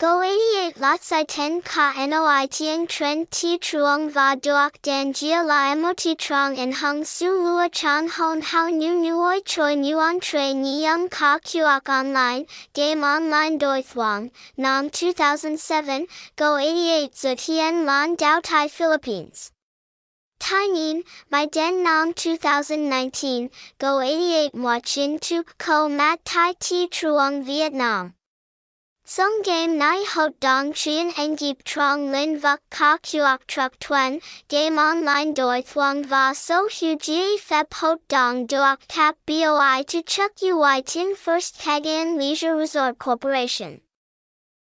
Go 88 lots I 10 ka noi tiang tren ti truong va duok dan gia la ti trong and hung su lua chang hon how nu nuoi choi nuan tre ni young ka kuok online, game online doi thuong, nam 2007, go 88 zu tien lan dao tai Philippines. Tinin, my den nam 2019, go 88 moi chin tu ko mat tai ti truong Vietnam. Sung game nai hot dong chien engip trong lin vuk ka kuok truck tuen, game online doi thuong va so hu ji feb hot dong duok tap boi to chuk ui tin first Cagayan Leisure Resort Corporation.